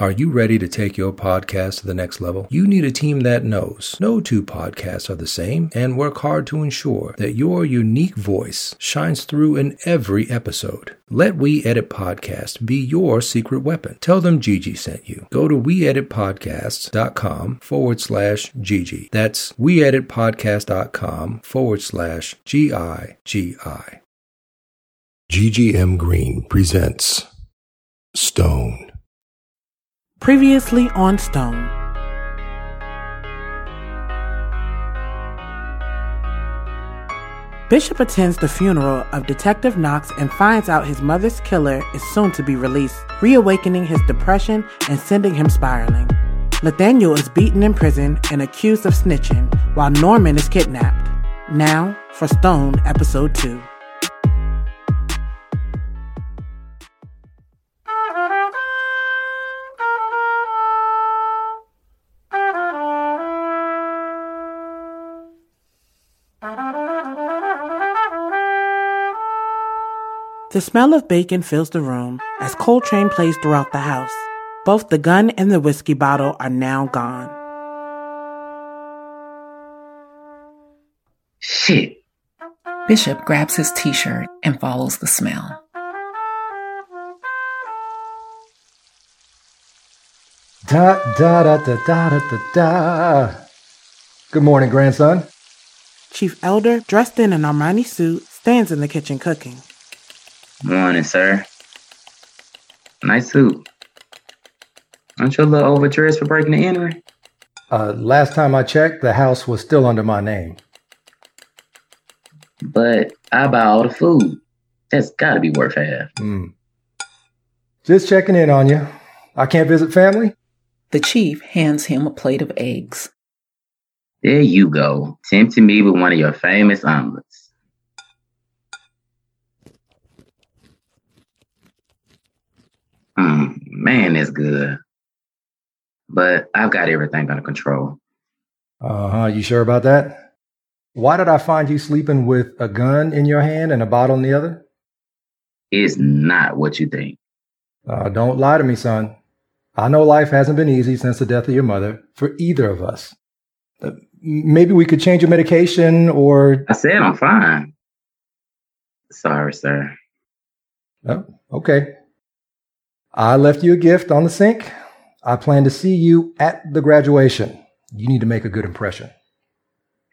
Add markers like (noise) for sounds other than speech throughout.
Are you ready to take your podcast to the next level? You need a team that knows no two podcasts are the same and work hard to ensure that your unique voice shines through in every episode. Let We Edit Podcast be your secret weapon. Tell them Gigi sent you. Go to weeditpodcasts.com forward slash Gigi. That's weeditpodcast.com forward slash G I G I. Gigi M. Green presents Stone. Previously on Stone. Bishop attends the funeral of Detective Knox and finds out his mother's killer is soon to be released, reawakening his depression and sending him spiraling. Nathaniel is beaten in prison and accused of snitching, while Norman is kidnapped. Now for Stone, Episode 2. The smell of bacon fills the room as Coltrane plays throughout the house. Both the gun and the whiskey bottle are now gone. Shit. Bishop grabs his t shirt and follows the smell. Da da da da da da da da. Good morning, grandson. Chief Elder, dressed in an Armani suit, stands in the kitchen cooking. Morning, sir. Nice suit. Aren't you a little overdressed for breaking the entry? Uh, last time I checked, the house was still under my name. But I buy all the food. That's gotta be worth half. Hmm. Just checking in on you. I can't visit family? The chief hands him a plate of eggs. There you go, tempting me with one of your famous omelets. Mm, man, that's good. But I've got everything under control. Uh huh. You sure about that? Why did I find you sleeping with a gun in your hand and a bottle in the other? It's not what you think. Uh, don't lie to me, son. I know life hasn't been easy since the death of your mother for either of us. Uh, maybe we could change your medication or. I said I'm fine. Sorry, sir. Oh, okay. I left you a gift on the sink. I plan to see you at the graduation. You need to make a good impression.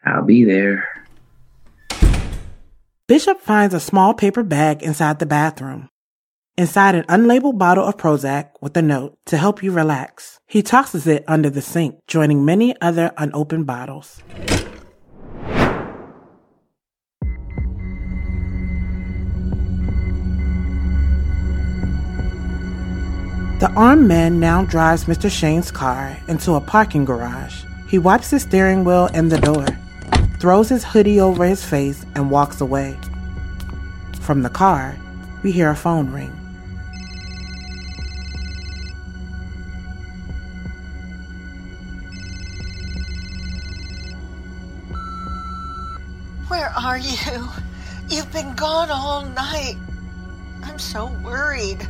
I'll be there. Bishop finds a small paper bag inside the bathroom. Inside an unlabeled bottle of Prozac with a note to help you relax. He tosses it under the sink, joining many other unopened bottles. The armed man now drives Mr. Shane's car into a parking garage. He wipes his steering wheel and the door, throws his hoodie over his face, and walks away. From the car, we hear a phone ring. Where are you? You've been gone all night. I'm so worried.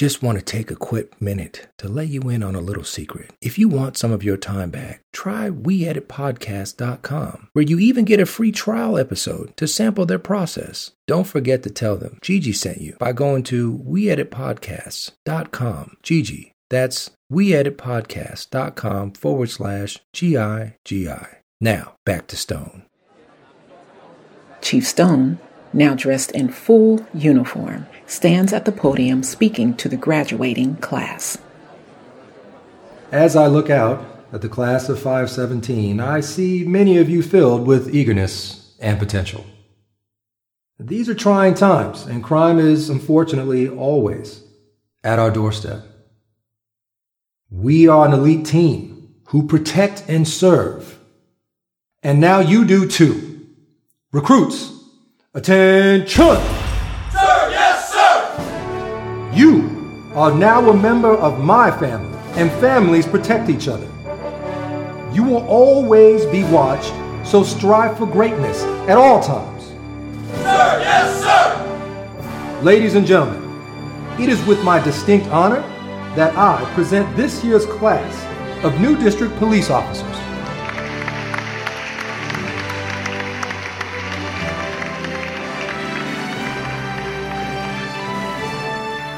Just want to take a quick minute to let you in on a little secret. If you want some of your time back, try weeditpodcast.com, where you even get a free trial episode to sample their process. Don't forget to tell them Gigi sent you by going to weeditpodcasts.com. Gigi, that's weeditpodcast.com forward slash G I G I. Now, back to Stone. Chief Stone, now dressed in full uniform, stands at the podium speaking to the graduating class. As I look out at the class of 517, I see many of you filled with eagerness and potential. These are trying times, and crime is unfortunately always at our doorstep. We are an elite team who protect and serve. And now you do too. Recruits, attention! Sir, yes, sir! You are now a member of my family, and families protect each other. You will always be watched, so strive for greatness at all times. Sir, yes, sir! Ladies and gentlemen, it is with my distinct honor that I present this year's class of new district police officers.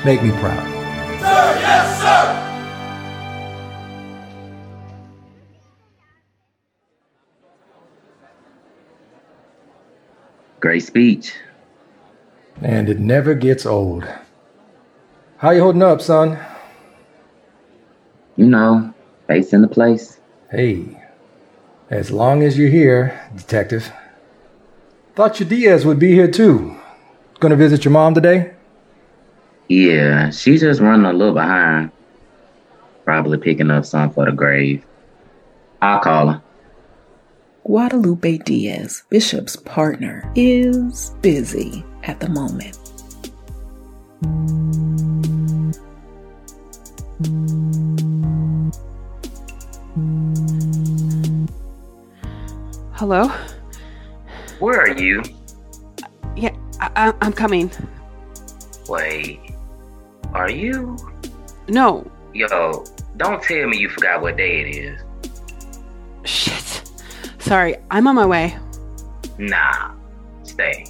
Make me proud. Sir, yes, sir! Great speech. And it never gets old. How you holding up, son? You know, face in the place. Hey, as long as you're here, detective. Thought your Diaz would be here too. Gonna visit your mom today? Yeah, she's just running a little behind. Probably picking up some for the grave. I'll call her. Guadalupe Diaz, Bishop's partner, is busy at the moment. Hello? Where are you? Yeah, I- I'm coming. Wait. Are you? No. Yo, don't tell me you forgot what day it is. Shit. Sorry, I'm on my way. Nah. Stay.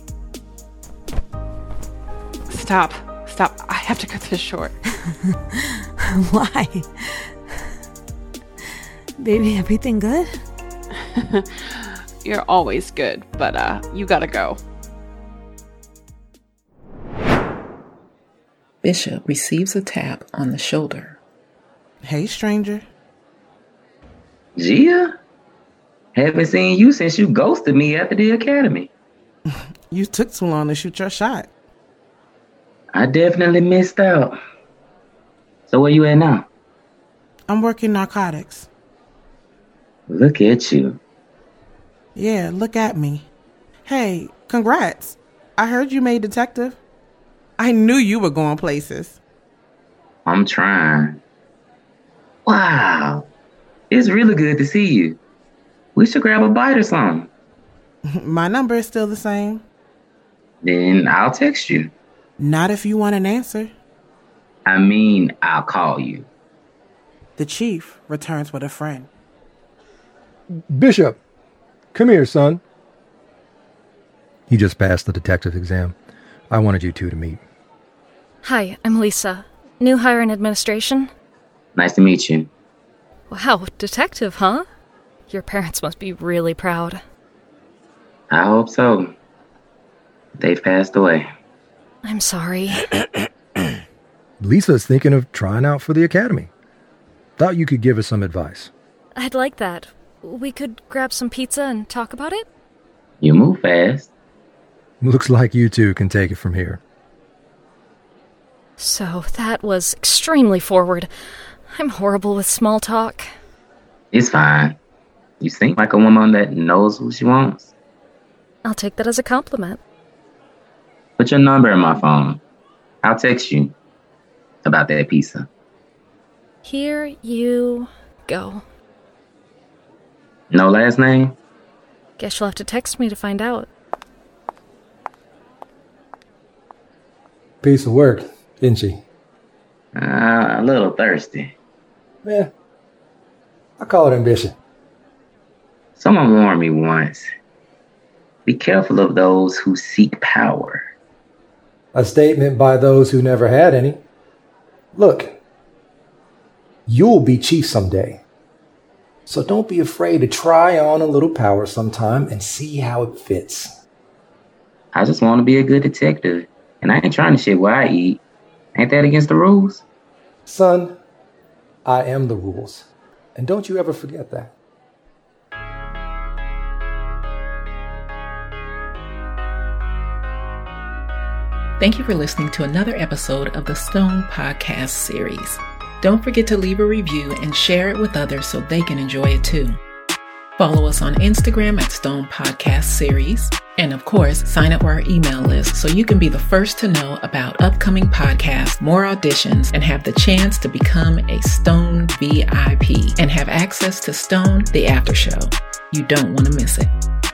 Stop. Stop. I have to cut this short. (laughs) Why? Baby, everything good? (laughs) You're always good, but uh, you gotta go. Bishop receives a tap on the shoulder. Hey, stranger. Gia? Haven't seen you since you ghosted me after the academy. (laughs) You took too long to shoot your shot. I definitely missed out. So where you at now? I'm working narcotics. Look at you. Yeah, look at me. Hey, congrats. I heard you made detective. I knew you were going places. I'm trying. Wow. It's really good to see you. We should grab a bite or something. (laughs) My number is still the same. Then I'll text you. Not if you want an answer. I mean, I'll call you. The chief returns with a friend. Bishop, come here, son. He just passed the detective exam. I wanted you two to meet. Hi, I'm Lysa. New hire in administration? Nice to meet you. Wow, detective, huh? Your parents must be really proud. I hope so. They've passed away. I'm sorry. (clears throat) Lysa's thinking of trying out for the academy. Thought you could give us some advice. I'd like that. We could grab some pizza and talk about it? You move fast. Looks like you two can take it from here. So, that was extremely forward. I'm horrible with small talk. It's fine. You seem like a woman that knows what she wants. I'll take that as a compliment. Put your number in my phone. I'll text you about that pizza. Here you go. No last name? Guess you'll have to text me to find out. Piece of work, didn't she? Uh, a little thirsty. Yeah. I call it ambition. Someone warned me once be careful of those who seek power. A statement by those who never had any. Look, you'll be chief someday. So don't be afraid to try on a little power sometime and see how it fits. I just want to be a good detective, and I ain't trying to shit where I eat. Ain't that against the rules? Son, I am the rules. And don't you ever forget that. Thank you for listening to another episode of the Stone Podcast series. Don't forget to leave a review and share it with others so they can enjoy it too. Follow us on Instagram at Stone Podcast Series. And of course, sign up for our email list so you can be the first to know about upcoming podcasts, more auditions, and have the chance to become a Stone VIP and have access to Stone, the after show. You don't want to miss it.